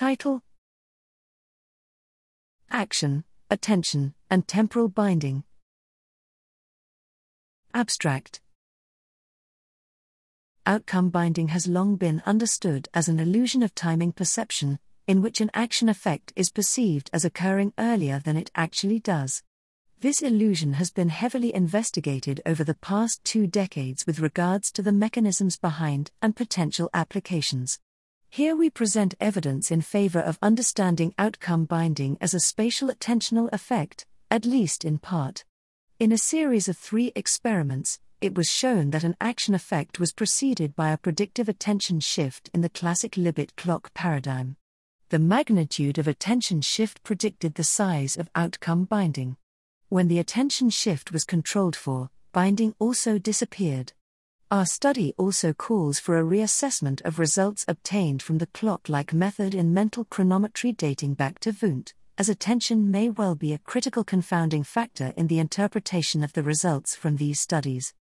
Title Action, Attention, and Temporal Binding. Abstract Outcome binding has long been understood as an illusion of timing perception, in which an action effect is perceived as occurring earlier than it actually does. This illusion has been heavily investigated over the past two decades with regards to the mechanisms behind and potential applications. Here we present evidence in favor of understanding outcome binding as a spatial attentional effect, at least in part. In a series of three experiments, it was shown that an action effect was preceded by a predictive attention shift in the classic Libet clock paradigm. The magnitude of attention shift predicted the size of outcome binding. When the attention shift was controlled for, binding also disappeared. Our study also calls for a reassessment of results obtained from the clock like method in mental chronometry dating back to Wundt, as attention may well be a critical confounding factor in the interpretation of the results from these studies.